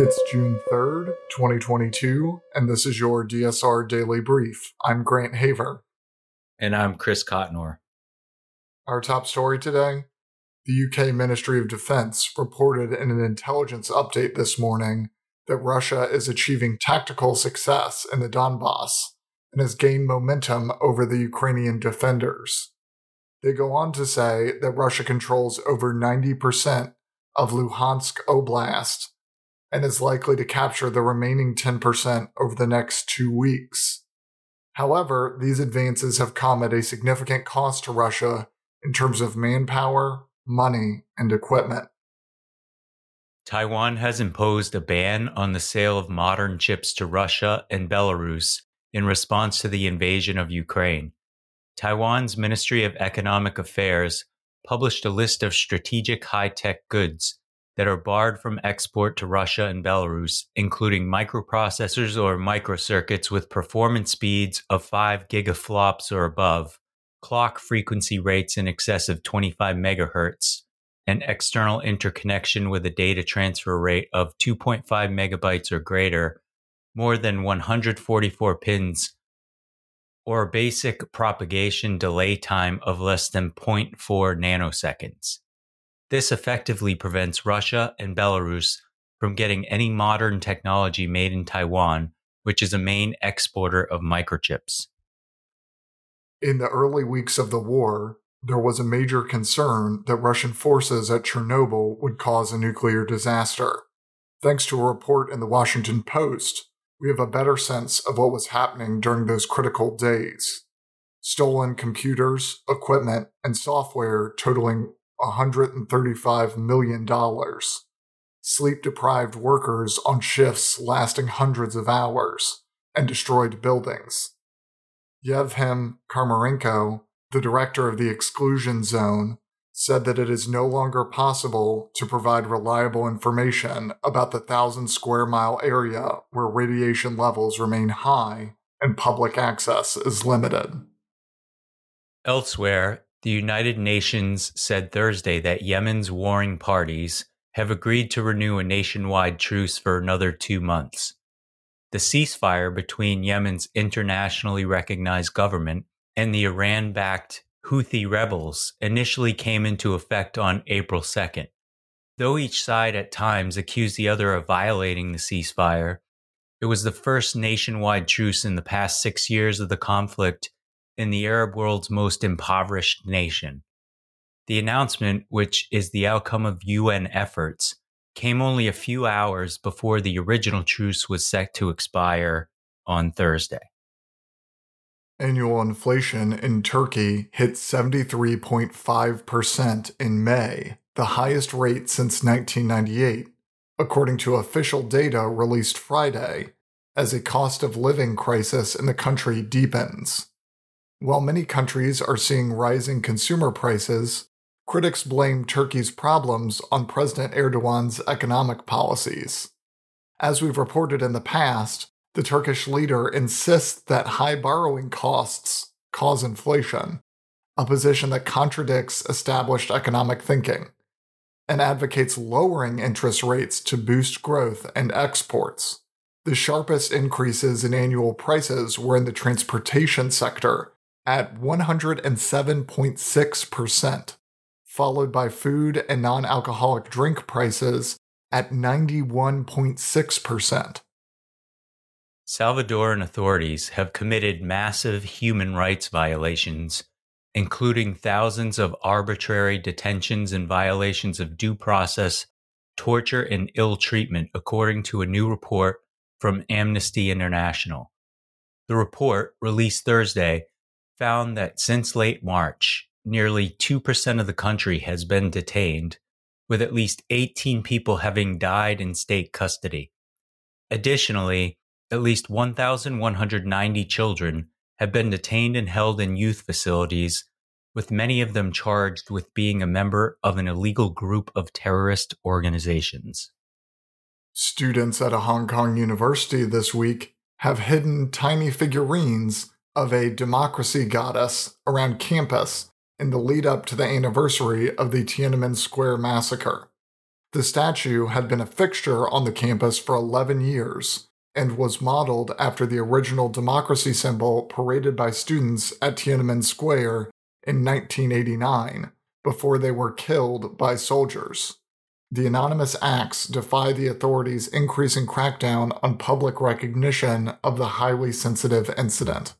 It's June 3rd, 2022, and this is your DSR Daily Brief. I'm Grant Haver. And I'm Chris Cotnor. Our top story today the UK Ministry of Defense reported in an intelligence update this morning that Russia is achieving tactical success in the Donbass and has gained momentum over the Ukrainian defenders. They go on to say that Russia controls over 90% of Luhansk Oblast and is likely to capture the remaining 10% over the next two weeks. However, these advances have come at a significant cost to Russia in terms of manpower, money, and equipment. Taiwan has imposed a ban on the sale of modern chips to Russia and Belarus in response to the invasion of Ukraine. Taiwan's Ministry of Economic Affairs published a list of strategic high tech goods that are barred from export to Russia and Belarus, including microprocessors or microcircuits with performance speeds of 5 gigaflops or above, clock frequency rates in excess of 25 megahertz, and external interconnection with a data transfer rate of 2.5 megabytes or greater, more than 144 pins, or basic propagation delay time of less than 0.4 nanoseconds. This effectively prevents Russia and Belarus from getting any modern technology made in Taiwan, which is a main exporter of microchips. In the early weeks of the war, there was a major concern that Russian forces at Chernobyl would cause a nuclear disaster. Thanks to a report in the Washington Post, we have a better sense of what was happening during those critical days. Stolen computers, equipment, and software totaling $135 million. Sleep deprived workers on shifts lasting hundreds of hours, and destroyed buildings. Yevhen Kramarenko, the director of the exclusion zone, said that it is no longer possible to provide reliable information about the thousand square mile area where radiation levels remain high and public access is limited. Elsewhere, the United Nations said Thursday that Yemen's warring parties have agreed to renew a nationwide truce for another two months. The ceasefire between Yemen's internationally recognized government and the Iran backed Houthi rebels initially came into effect on April 2nd. Though each side at times accused the other of violating the ceasefire, it was the first nationwide truce in the past six years of the conflict in the Arab world's most impoverished nation. The announcement, which is the outcome of UN efforts, came only a few hours before the original truce was set to expire on Thursday. Annual inflation in Turkey hit 73.5% in May, the highest rate since 1998, according to official data released Friday, as a cost of living crisis in the country deepens. While many countries are seeing rising consumer prices, critics blame Turkey's problems on President Erdogan's economic policies. As we've reported in the past, the Turkish leader insists that high borrowing costs cause inflation, a position that contradicts established economic thinking, and advocates lowering interest rates to boost growth and exports. The sharpest increases in annual prices were in the transportation sector at 107.6%, followed by food and non alcoholic drink prices at 91.6%. Salvadoran authorities have committed massive human rights violations, including thousands of arbitrary detentions and violations of due process, torture, and ill treatment, according to a new report from Amnesty International. The report, released Thursday, found that since late March, nearly 2% of the country has been detained, with at least 18 people having died in state custody. Additionally, at least 1,190 children have been detained and held in youth facilities, with many of them charged with being a member of an illegal group of terrorist organizations. Students at a Hong Kong university this week have hidden tiny figurines of a democracy goddess around campus in the lead up to the anniversary of the Tiananmen Square massacre. The statue had been a fixture on the campus for 11 years and was modeled after the original democracy symbol paraded by students at Tiananmen Square in 1989 before they were killed by soldiers. The anonymous acts defy the authorities' increasing crackdown on public recognition of the highly sensitive incident.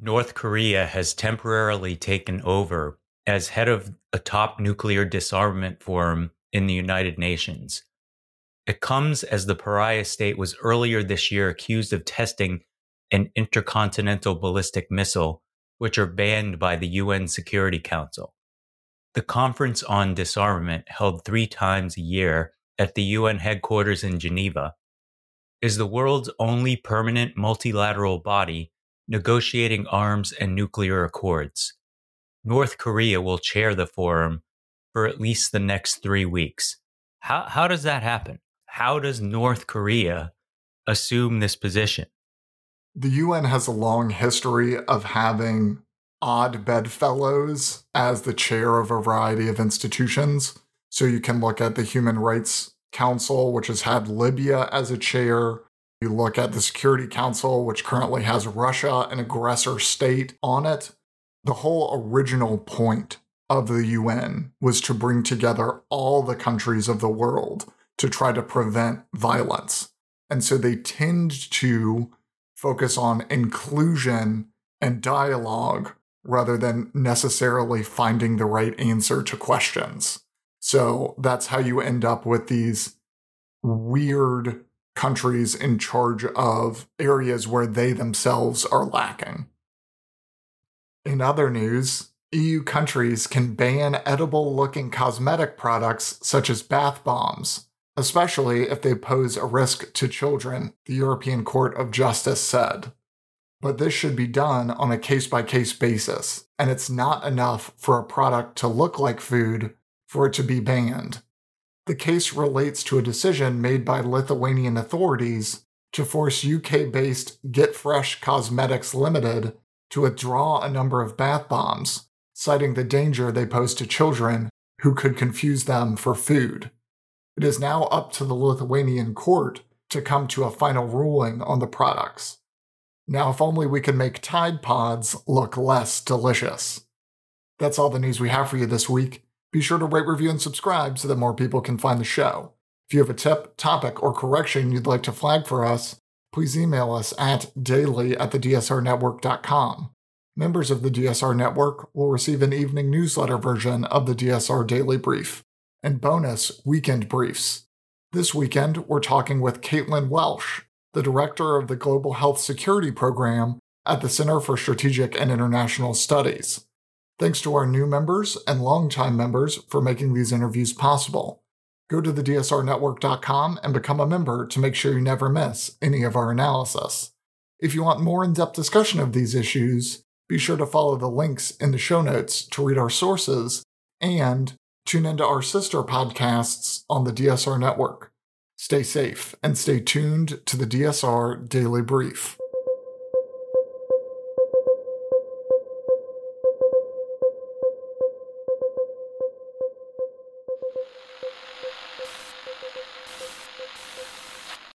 North Korea has temporarily taken over as head of a top nuclear disarmament forum in the United Nations. It comes as the pariah state was earlier this year accused of testing an intercontinental ballistic missile, which are banned by the UN Security Council. The Conference on Disarmament, held three times a year at the UN headquarters in Geneva, is the world's only permanent multilateral body negotiating arms and nuclear accords. North Korea will chair the forum for at least the next three weeks. How, how does that happen? How does North Korea assume this position? The UN has a long history of having odd bedfellows as the chair of a variety of institutions. So you can look at the Human Rights Council, which has had Libya as a chair. You look at the Security Council, which currently has Russia, an aggressor state, on it. The whole original point of the UN was to bring together all the countries of the world to try to prevent violence. And so they tend to focus on inclusion and dialogue rather than necessarily finding the right answer to questions. So that's how you end up with these weird countries in charge of areas where they themselves are lacking. In other news, EU countries can ban edible looking cosmetic products such as bath bombs, especially if they pose a risk to children, the European Court of Justice said but this should be done on a case by case basis. And it's not enough for a product to look like food for it to be banned. The case relates to a decision made by Lithuanian authorities to force UK based Get Fresh Cosmetics Limited to withdraw a number of bath bombs, citing the danger they pose to children who could confuse them for food. It is now up to the Lithuanian court to come to a final ruling on the products. Now, if only we could make Tide Pods look less delicious. That's all the news we have for you this week. Be sure to rate, review, and subscribe so that more people can find the show. If you have a tip, topic, or correction you'd like to flag for us, please email us at daily at thedsrnetwork.com. Members of the DSR Network will receive an evening newsletter version of the DSR Daily Brief and bonus weekend briefs. This weekend, we're talking with Caitlin Welsh, the director of the Global Health Security Program at the Center for Strategic and International Studies. Thanks to our new members and longtime members for making these interviews possible. Go to thedsrnetwork.com and become a member to make sure you never miss any of our analysis. If you want more in depth discussion of these issues, be sure to follow the links in the show notes to read our sources and tune into our sister podcasts on the DSR network. Stay safe and stay tuned to the DSR Daily Brief.